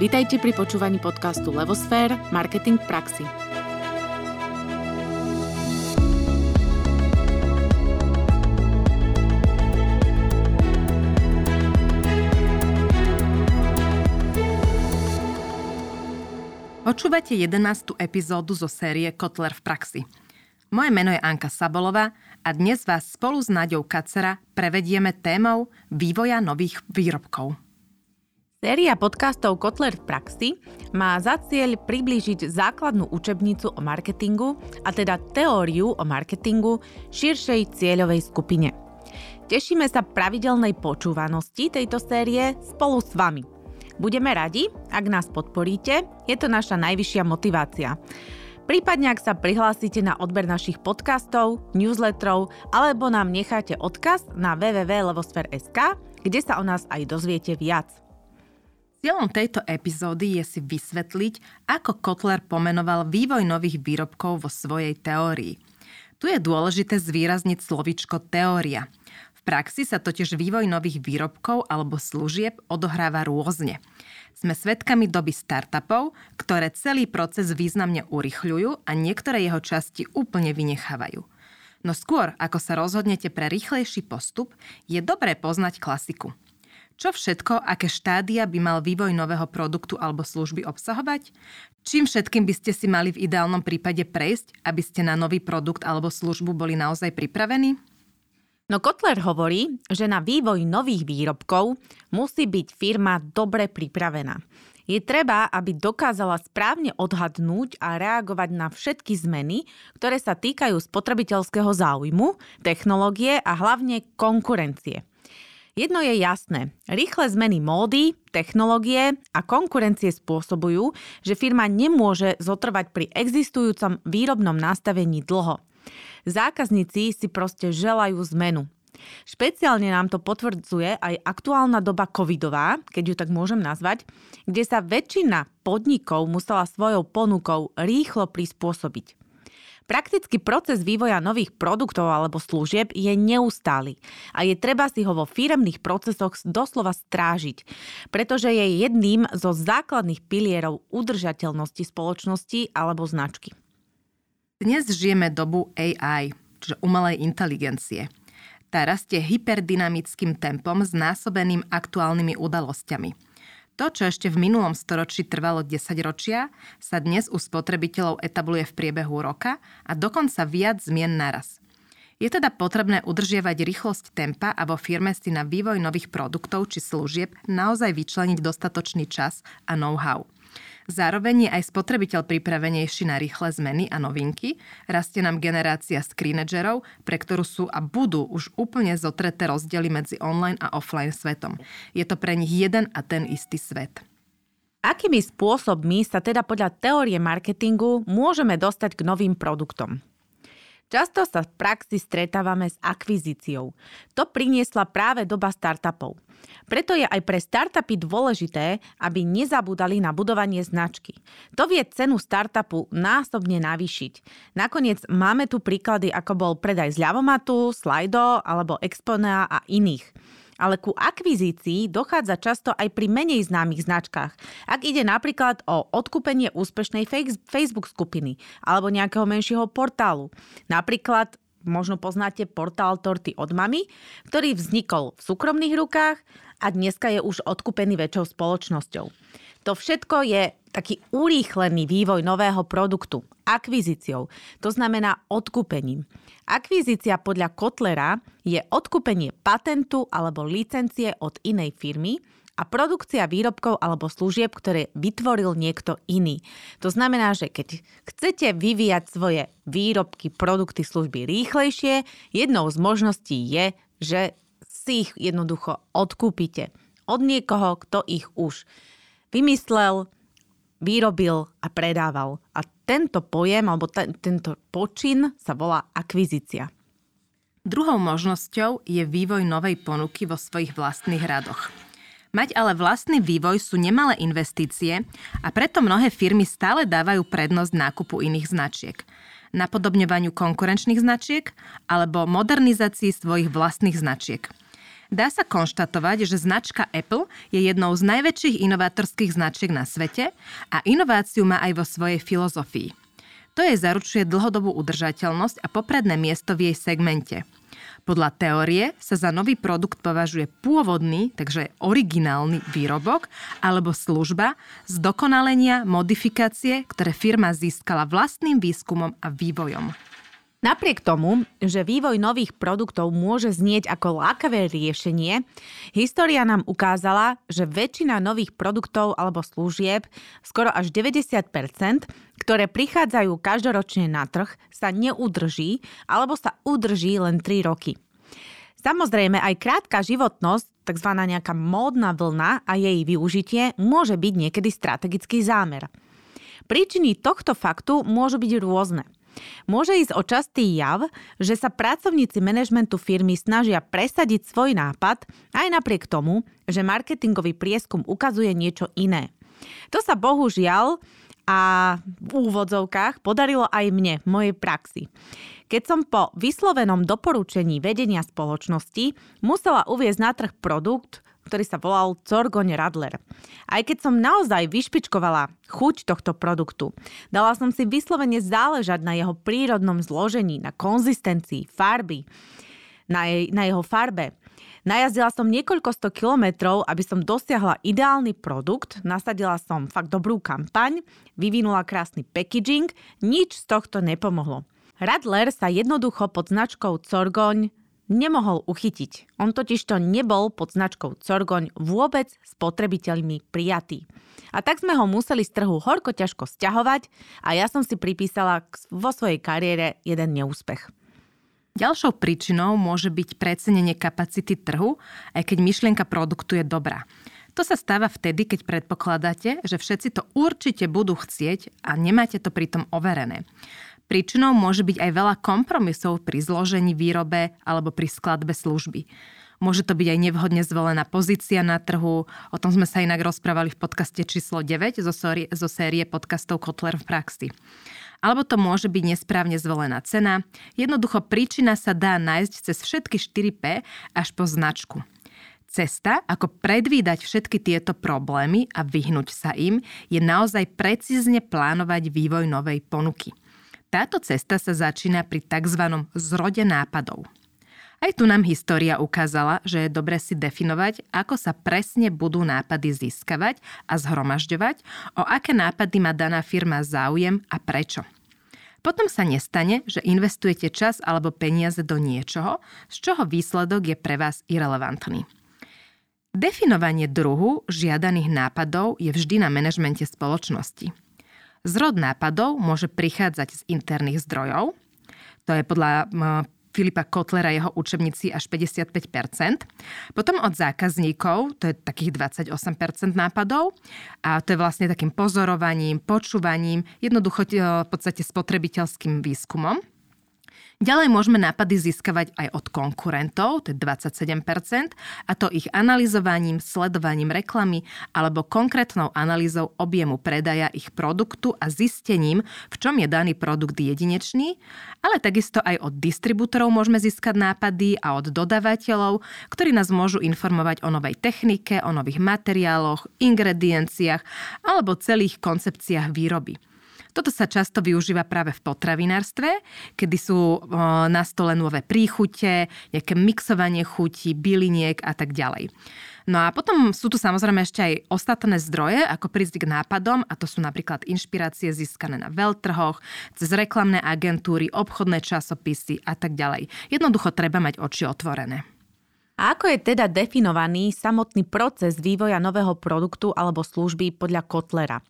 Vítajte pri počúvaní podcastu Levosfér – Marketing v praxi. Počúvate 11. epizódu zo série Kotler v praxi. Moje meno je Anka Sabolová a dnes vás spolu s Naďou Kacera prevedieme témou vývoja nových výrobkov. Séria podcastov Kotler v praxi má za cieľ priblížiť základnú učebnicu o marketingu, a teda teóriu o marketingu širšej cieľovej skupine. Tešíme sa pravidelnej počúvanosti tejto série spolu s vami. Budeme radi, ak nás podporíte, je to naša najvyššia motivácia. Prípadne, ak sa prihlásite na odber našich podcastov, newsletterov alebo nám necháte odkaz na www.levosfer.sk, kde sa o nás aj dozviete viac. Cieľom tejto epizódy je si vysvetliť, ako Kotler pomenoval vývoj nových výrobkov vo svojej teórii. Tu je dôležité zvýrazniť slovičko teória. V praxi sa totiž vývoj nových výrobkov alebo služieb odohráva rôzne. Sme svedkami doby startupov, ktoré celý proces významne urychľujú a niektoré jeho časti úplne vynechávajú. No skôr, ako sa rozhodnete pre rýchlejší postup, je dobré poznať klasiku – čo všetko, aké štádia by mal vývoj nového produktu alebo služby obsahovať? Čím všetkým by ste si mali v ideálnom prípade prejsť, aby ste na nový produkt alebo službu boli naozaj pripravení? No Kotler hovorí, že na vývoj nových výrobkov musí byť firma dobre pripravená. Je treba, aby dokázala správne odhadnúť a reagovať na všetky zmeny, ktoré sa týkajú spotrebiteľského záujmu, technológie a hlavne konkurencie. Jedno je jasné. Rýchle zmeny módy, technológie a konkurencie spôsobujú, že firma nemôže zotrvať pri existujúcom výrobnom nastavení dlho. Zákazníci si proste želajú zmenu. Špeciálne nám to potvrdzuje aj aktuálna doba covidová, keď ju tak môžem nazvať, kde sa väčšina podnikov musela svojou ponukou rýchlo prispôsobiť. Praktický proces vývoja nových produktov alebo služieb je neustály a je treba si ho vo firemných procesoch doslova strážiť, pretože je jedným zo základných pilierov udržateľnosti spoločnosti alebo značky. Dnes žijeme dobu AI, čiže umelej inteligencie. Tá rastie hyperdynamickým tempom znásobeným aktuálnymi udalosťami – to, čo ešte v minulom storočí trvalo 10 ročia, sa dnes u spotrebiteľov etabluje v priebehu roka a dokonca viac zmien naraz. Je teda potrebné udržiavať rýchlosť tempa a vo firme si na vývoj nových produktov či služieb naozaj vyčleniť dostatočný čas a know-how. Zároveň je aj spotrebiteľ pripravenejší na rýchle zmeny a novinky, rastie nám generácia screenagerov, pre ktorú sú a budú už úplne zotreté rozdiely medzi online a offline svetom. Je to pre nich jeden a ten istý svet. Akými spôsobmi sa teda podľa teórie marketingu môžeme dostať k novým produktom? Často sa v praxi stretávame s akvizíciou. To priniesla práve doba startupov. Preto je aj pre startupy dôležité, aby nezabúdali na budovanie značky. To vie cenu startupu násobne navýšiť. Nakoniec máme tu príklady, ako bol predaj z ľavomatu, Slido alebo Exponea a iných ale ku akvizícii dochádza často aj pri menej známych značkách. Ak ide napríklad o odkúpenie úspešnej Facebook skupiny alebo nejakého menšieho portálu. Napríklad možno poznáte portál Torty od mami, ktorý vznikol v súkromných rukách a dneska je už odkúpený väčšou spoločnosťou. To všetko je taký urýchlený vývoj nového produktu, akvizíciou, to znamená odkúpením. Akvizícia podľa Kotlera je odkúpenie patentu alebo licencie od inej firmy a produkcia výrobkov alebo služieb, ktoré vytvoril niekto iný. To znamená, že keď chcete vyvíjať svoje výrobky, produkty, služby rýchlejšie, jednou z možností je, že si ich jednoducho odkúpite od niekoho, kto ich už vymyslel, vyrobil a predával. A tento pojem alebo t- tento počin sa volá akvizícia. Druhou možnosťou je vývoj novej ponuky vo svojich vlastných radoch. Mať ale vlastný vývoj sú nemalé investície a preto mnohé firmy stále dávajú prednosť nákupu iných značiek napodobňovaniu konkurenčných značiek alebo modernizácii svojich vlastných značiek. Dá sa konštatovať, že značka Apple je jednou z najväčších inovátorských značiek na svete a inováciu má aj vo svojej filozofii. To jej zaručuje dlhodobú udržateľnosť a popredné miesto v jej segmente. Podľa teórie sa za nový produkt považuje pôvodný, takže originálny výrobok alebo služba z dokonalenia modifikácie, ktoré firma získala vlastným výskumom a vývojom. Napriek tomu, že vývoj nových produktov môže znieť ako lákavé riešenie, história nám ukázala, že väčšina nových produktov alebo služieb, skoro až 90%, ktoré prichádzajú každoročne na trh, sa neudrží alebo sa udrží len 3 roky. Samozrejme, aj krátka životnosť, tzv. nejaká módna vlna a jej využitie môže byť niekedy strategický zámer. Príčiny tohto faktu môžu byť rôzne – Môže ísť o častý jav, že sa pracovníci manažmentu firmy snažia presadiť svoj nápad aj napriek tomu, že marketingový prieskum ukazuje niečo iné. To sa bohužiaľ a v úvodzovkách podarilo aj mne v mojej praxi. Keď som po vyslovenom doporučení vedenia spoločnosti musela uviezť na trh produkt, ktorý sa volal Corgoň Radler. Aj keď som naozaj vyšpičkovala chuť tohto produktu, dala som si vyslovene záležať na jeho prírodnom zložení, na konzistencii, farby, na, jej, na jeho farbe. Najazdila som niekoľko sto kilometrov, aby som dosiahla ideálny produkt, nasadila som fakt dobrú kampaň, vyvinula krásny packaging, nič z tohto nepomohlo. Radler sa jednoducho pod značkou Corgoň nemohol uchytiť. On totiž to nebol pod značkou Corgoň vôbec spotrebiteľmi prijatý. A tak sme ho museli z trhu horko ťažko stiahovať a ja som si pripísala vo svojej kariére jeden neúspech. Ďalšou príčinou môže byť precenenie kapacity trhu, aj keď myšlienka produktu je dobrá. To sa stáva vtedy, keď predpokladáte, že všetci to určite budú chcieť a nemáte to pritom overené. Príčinou môže byť aj veľa kompromisov pri zložení výrobe alebo pri skladbe služby. Môže to byť aj nevhodne zvolená pozícia na trhu. O tom sme sa inak rozprávali v podcaste číslo 9 zo, série, zo série podcastov Kotler v praxi. Alebo to môže byť nesprávne zvolená cena. Jednoducho príčina sa dá nájsť cez všetky 4P až po značku. Cesta, ako predvídať všetky tieto problémy a vyhnúť sa im, je naozaj precízne plánovať vývoj novej ponuky. Táto cesta sa začína pri tzv. zrode nápadov. Aj tu nám história ukázala, že je dobre si definovať, ako sa presne budú nápady získavať a zhromažďovať, o aké nápady má daná firma záujem a prečo. Potom sa nestane, že investujete čas alebo peniaze do niečoho, z čoho výsledok je pre vás irrelevantný. Definovanie druhu žiadaných nápadov je vždy na manažmente spoločnosti. Zrod nápadov môže prichádzať z interných zdrojov, to je podľa Filipa Kotlera jeho učebnici až 55%. Potom od zákazníkov, to je takých 28% nápadov. A to je vlastne takým pozorovaním, počúvaním, jednoducho v podstate spotrebiteľským výskumom. Ďalej môžeme nápady získavať aj od konkurentov, to je 27%, a to ich analyzovaním, sledovaním reklamy alebo konkrétnou analýzou objemu predaja ich produktu a zistením, v čom je daný produkt jedinečný, ale takisto aj od distribútorov môžeme získať nápady a od dodávateľov, ktorí nás môžu informovať o novej technike, o nových materiáloch, ingredienciách alebo celých koncepciách výroby. Toto sa často využíva práve v potravinárstve, kedy sú na stole nové príchute, nejaké mixovanie chutí, byliniek a tak ďalej. No a potom sú tu samozrejme ešte aj ostatné zdroje, ako prísť k nápadom, a to sú napríklad inšpirácie získané na veľtrhoch, cez reklamné agentúry, obchodné časopisy a tak ďalej. Jednoducho treba mať oči otvorené. A ako je teda definovaný samotný proces vývoja nového produktu alebo služby podľa Kotlera?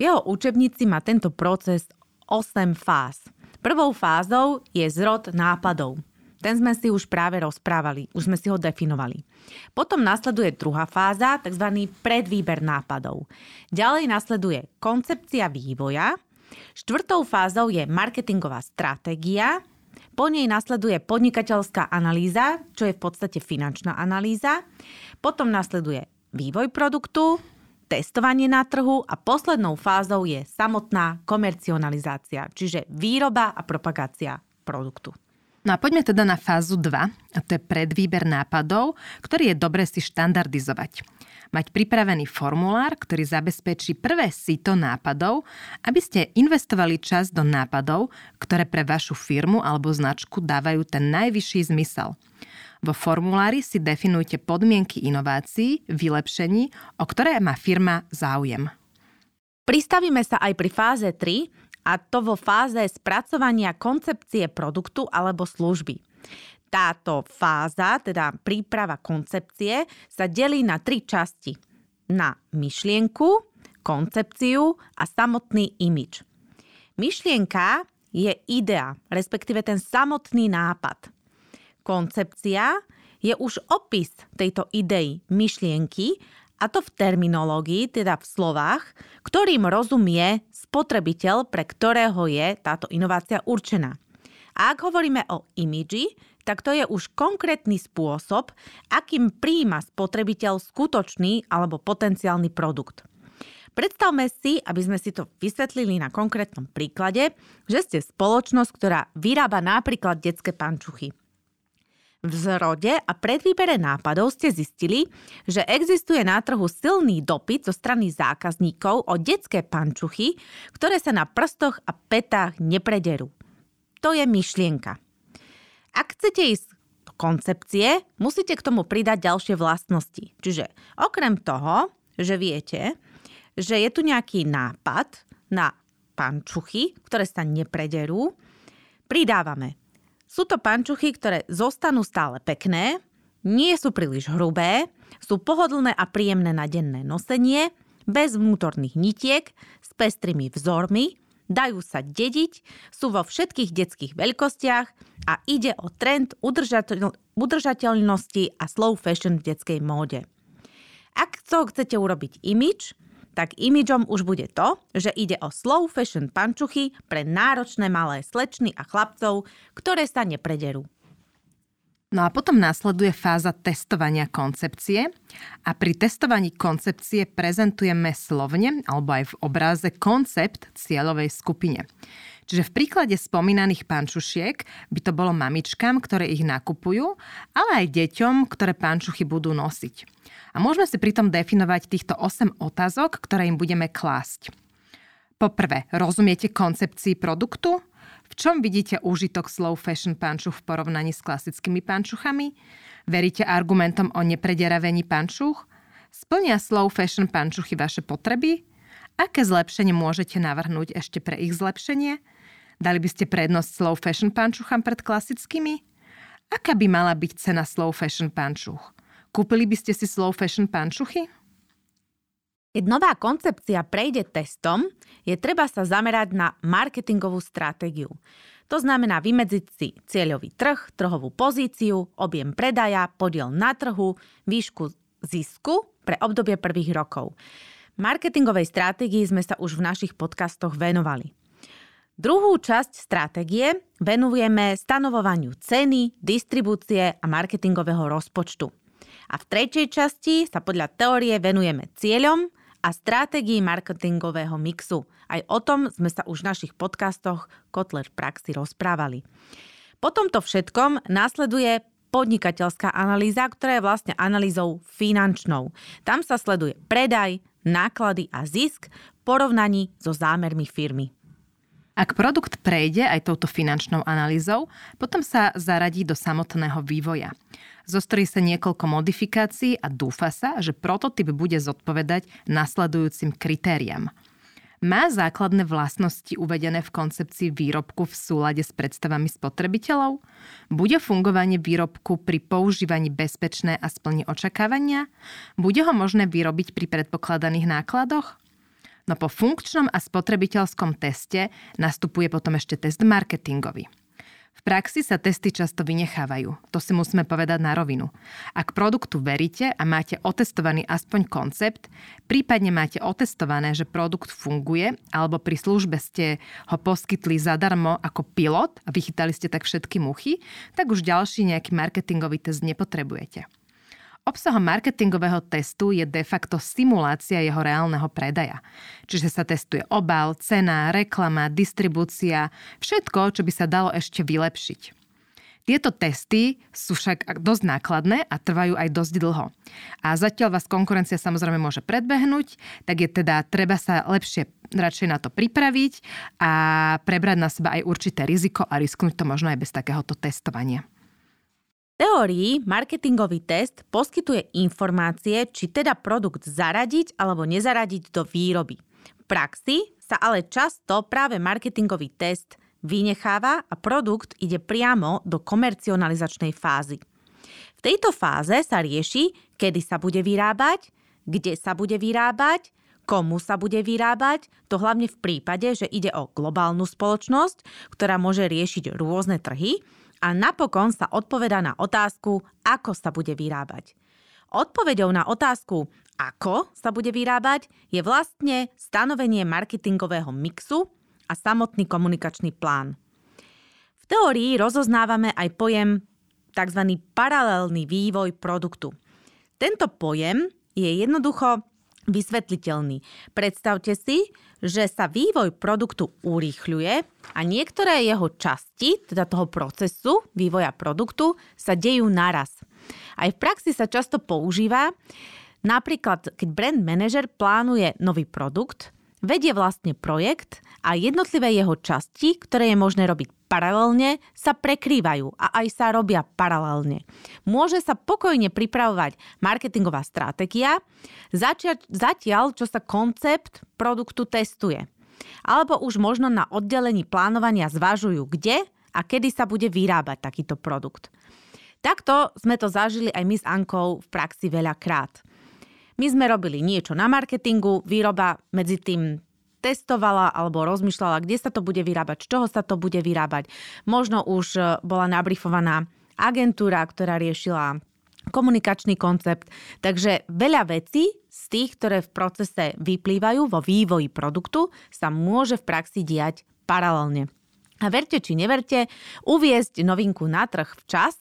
Jeho učebnici má tento proces 8 fáz. Prvou fázou je zrod nápadov. Ten sme si už práve rozprávali, už sme si ho definovali. Potom nasleduje druhá fáza, tzv. predvýber nápadov. Ďalej nasleduje koncepcia vývoja. Štvrtou fázou je marketingová stratégia. Po nej nasleduje podnikateľská analýza, čo je v podstate finančná analýza. Potom nasleduje vývoj produktu, testovanie na trhu a poslednou fázou je samotná komercionalizácia, čiže výroba a propagácia produktu. No a poďme teda na fázu 2, a to je predvýber nápadov, ktorý je dobre si štandardizovať. Mať pripravený formulár, ktorý zabezpečí prvé sito nápadov, aby ste investovali čas do nápadov, ktoré pre vašu firmu alebo značku dávajú ten najvyšší zmysel. Vo formulári si definujte podmienky inovácií, vylepšení, o ktoré má firma záujem. Pristavíme sa aj pri fáze 3, a to vo fáze spracovania koncepcie produktu alebo služby. Táto fáza, teda príprava koncepcie, sa delí na tri časti. Na myšlienku, koncepciu a samotný imič. Myšlienka je idea, respektíve ten samotný nápad. Koncepcia je už opis tejto idei myšlienky a to v terminológii, teda v slovách, ktorým rozumie spotrebiteľ, pre ktorého je táto inovácia určená. A ak hovoríme o imidži, tak to je už konkrétny spôsob, akým príjma spotrebiteľ skutočný alebo potenciálny produkt. Predstavme si, aby sme si to vysvetlili na konkrétnom príklade, že ste spoločnosť, ktorá vyrába napríklad detské pančuchy. V zrode a predvýbere nápadov ste zistili, že existuje na trhu silný dopyt zo strany zákazníkov o detské pančuchy, ktoré sa na prstoch a petách neprederú. To je myšlienka. Ak chcete ísť do koncepcie, musíte k tomu pridať ďalšie vlastnosti. Čiže okrem toho, že viete, že je tu nejaký nápad na pančuchy, ktoré sa neprederú, pridávame sú to pančuchy, ktoré zostanú stále pekné, nie sú príliš hrubé, sú pohodlné a príjemné na denné nosenie, bez vnútorných nitiek, s pestrými vzormi, dajú sa dediť, sú vo všetkých detských veľkostiach a ide o trend udržateľ- udržateľnosti a slow fashion v detskej móde. Ak to chcete urobiť imič, tak imidžom už bude to, že ide o slow fashion pančuchy pre náročné malé slečny a chlapcov, ktoré sa neprederú. No a potom následuje fáza testovania koncepcie a pri testovaní koncepcie prezentujeme slovne alebo aj v obráze koncept cieľovej skupine. Čiže v príklade spomínaných pančušiek by to bolo mamičkám, ktoré ich nakupujú, ale aj deťom, ktoré pančuchy budú nosiť. A môžeme si pritom definovať týchto 8 otázok, ktoré im budeme klásť. Poprvé, rozumiete koncepcii produktu? V čom vidíte úžitok slow fashion pančuch v porovnaní s klasickými pančuchami? Veríte argumentom o neprederavení pančuch? Splnia slow fashion pančuchy vaše potreby? Aké zlepšenie môžete navrhnúť ešte pre ich zlepšenie? Dali by ste prednosť slow fashion pančuchám pred klasickými? Aká by mala byť cena slow fashion pančuch? Kúpili by ste si slow fashion pančuchy? Keď nová koncepcia prejde testom, je treba sa zamerať na marketingovú stratégiu. To znamená vymedziť si cieľový trh, trhovú pozíciu, objem predaja, podiel na trhu, výšku zisku pre obdobie prvých rokov. Marketingovej stratégii sme sa už v našich podcastoch venovali. Druhú časť stratégie venujeme stanovovaniu ceny, distribúcie a marketingového rozpočtu. A v tretej časti sa podľa teórie venujeme cieľom a stratégii marketingového mixu. Aj o tom sme sa už v našich podcastoch Kotler v praxi rozprávali. Po tomto všetkom následuje podnikateľská analýza, ktorá je vlastne analýzou finančnou. Tam sa sleduje predaj, náklady a zisk v porovnaní so zámermi firmy. Ak produkt prejde aj touto finančnou analýzou, potom sa zaradí do samotného vývoja zostrojí sa niekoľko modifikácií a dúfa sa, že prototyp bude zodpovedať nasledujúcim kritériám. Má základné vlastnosti uvedené v koncepcii výrobku v súlade s predstavami spotrebiteľov? Bude fungovanie výrobku pri používaní bezpečné a splní očakávania? Bude ho možné vyrobiť pri predpokladaných nákladoch? No po funkčnom a spotrebiteľskom teste nastupuje potom ešte test marketingový. V praxi sa testy často vynechávajú. To si musíme povedať na rovinu. Ak produktu veríte a máte otestovaný aspoň koncept, prípadne máte otestované, že produkt funguje, alebo pri službe ste ho poskytli zadarmo ako pilot a vychytali ste tak všetky muchy, tak už ďalší nejaký marketingový test nepotrebujete. Obsahom marketingového testu je de facto simulácia jeho reálneho predaja. Čiže sa testuje obal, cena, reklama, distribúcia, všetko, čo by sa dalo ešte vylepšiť. Tieto testy sú však dosť nákladné a trvajú aj dosť dlho. A zatiaľ vás konkurencia samozrejme môže predbehnúť, tak je teda treba sa lepšie radšej na to pripraviť a prebrať na seba aj určité riziko a risknúť to možno aj bez takéhoto testovania teórii marketingový test poskytuje informácie, či teda produkt zaradiť alebo nezaradiť do výroby. V praxi sa ale často práve marketingový test vynecháva a produkt ide priamo do komercionalizačnej fázy. V tejto fáze sa rieši, kedy sa bude vyrábať, kde sa bude vyrábať, komu sa bude vyrábať, to hlavne v prípade, že ide o globálnu spoločnosť, ktorá môže riešiť rôzne trhy a napokon sa odpoveda na otázku, ako sa bude vyrábať. Odpovedou na otázku, ako sa bude vyrábať, je vlastne stanovenie marketingového mixu a samotný komunikačný plán. V teórii rozoznávame aj pojem tzv. paralelný vývoj produktu. Tento pojem je jednoducho vysvetliteľný. Predstavte si, že sa vývoj produktu urýchľuje a niektoré jeho časti, teda toho procesu vývoja produktu, sa dejú naraz. Aj v praxi sa často používa, napríklad keď brand manager plánuje nový produkt, vedie vlastne projekt a jednotlivé jeho časti, ktoré je možné robiť paralelne, sa prekrývajú a aj sa robia paralelne. Môže sa pokojne pripravovať marketingová stratégia, zatiaľ, čo sa koncept produktu testuje. Alebo už možno na oddelení plánovania zvažujú, kde a kedy sa bude vyrábať takýto produkt. Takto sme to zažili aj my s Ankou v praxi veľakrát. My sme robili niečo na marketingu, výroba medzi tým testovala alebo rozmýšľala, kde sa to bude vyrábať, z čoho sa to bude vyrábať. Možno už e, bola nabrifovaná agentúra, ktorá riešila komunikačný koncept. Takže veľa vecí z tých, ktoré v procese vyplývajú vo vývoji produktu, sa môže v praxi diať paralelne. A verte či neverte, uviezť novinku na trh včas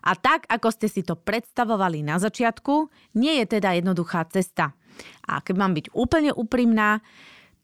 a tak, ako ste si to predstavovali na začiatku, nie je teda jednoduchá cesta. A keď mám byť úplne úprimná,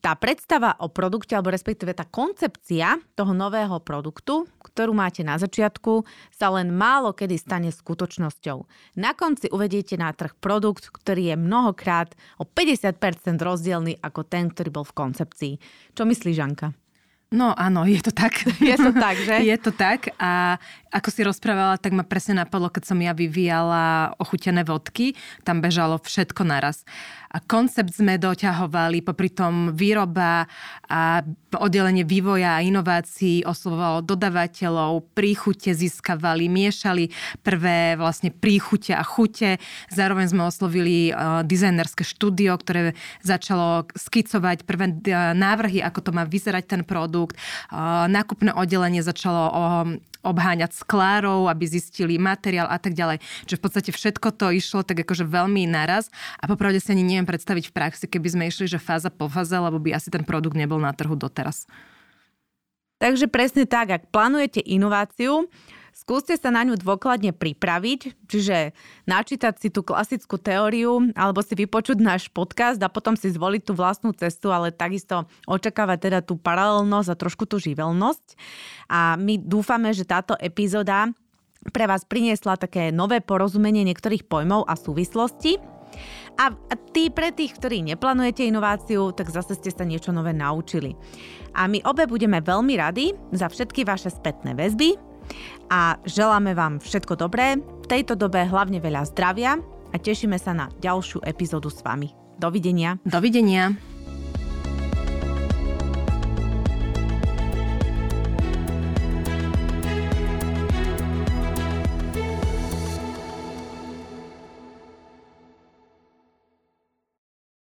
tá predstava o produkte, alebo respektíve tá koncepcia toho nového produktu, ktorú máte na začiatku, sa len málo kedy stane skutočnosťou. Na konci uvediete na trh produkt, ktorý je mnohokrát o 50% rozdielny ako ten, ktorý bol v koncepcii. Čo myslíš, Žanka? No áno, je to tak. Je to tak, že? je to tak a ako si rozprávala, tak ma presne napadlo, keď som ja vyvíjala ochutené vodky, tam bežalo všetko naraz. A koncept sme doťahovali, popri tom výroba a oddelenie vývoja a inovácií oslovovalo dodavateľov, príchute získavali, miešali prvé vlastne príchute a chute. Zároveň sme oslovili uh, dizajnerské štúdio, ktoré začalo skicovať prvé uh, návrhy, ako to má vyzerať ten produkt. Uh, nákupné oddelenie začalo obháňať sklárov, aby zistili materiál a tak ďalej. Čiže v podstate všetko to išlo tak akože veľmi naraz a popravde si ani neviem predstaviť v praxi, keby sme išli, že fáza po fáze, lebo by asi ten produkt nebol na trhu doteraz. Takže presne tak, ak plánujete inováciu, Skúste sa na ňu dôkladne pripraviť, čiže načítať si tú klasickú teóriu alebo si vypočuť náš podcast a potom si zvoliť tú vlastnú cestu, ale takisto očakávať teda tú paralelnosť a trošku tú živelnosť. A my dúfame, že táto epizóda pre vás priniesla také nové porozumenie niektorých pojmov a súvislostí. A, tí pre tých, ktorí neplánujete inováciu, tak zase ste sa niečo nové naučili. A my obe budeme veľmi radi za všetky vaše spätné väzby, a želáme vám všetko dobré, v tejto dobe hlavne veľa zdravia a tešíme sa na ďalšiu epizódu s vami. Dovidenia. Dovidenia.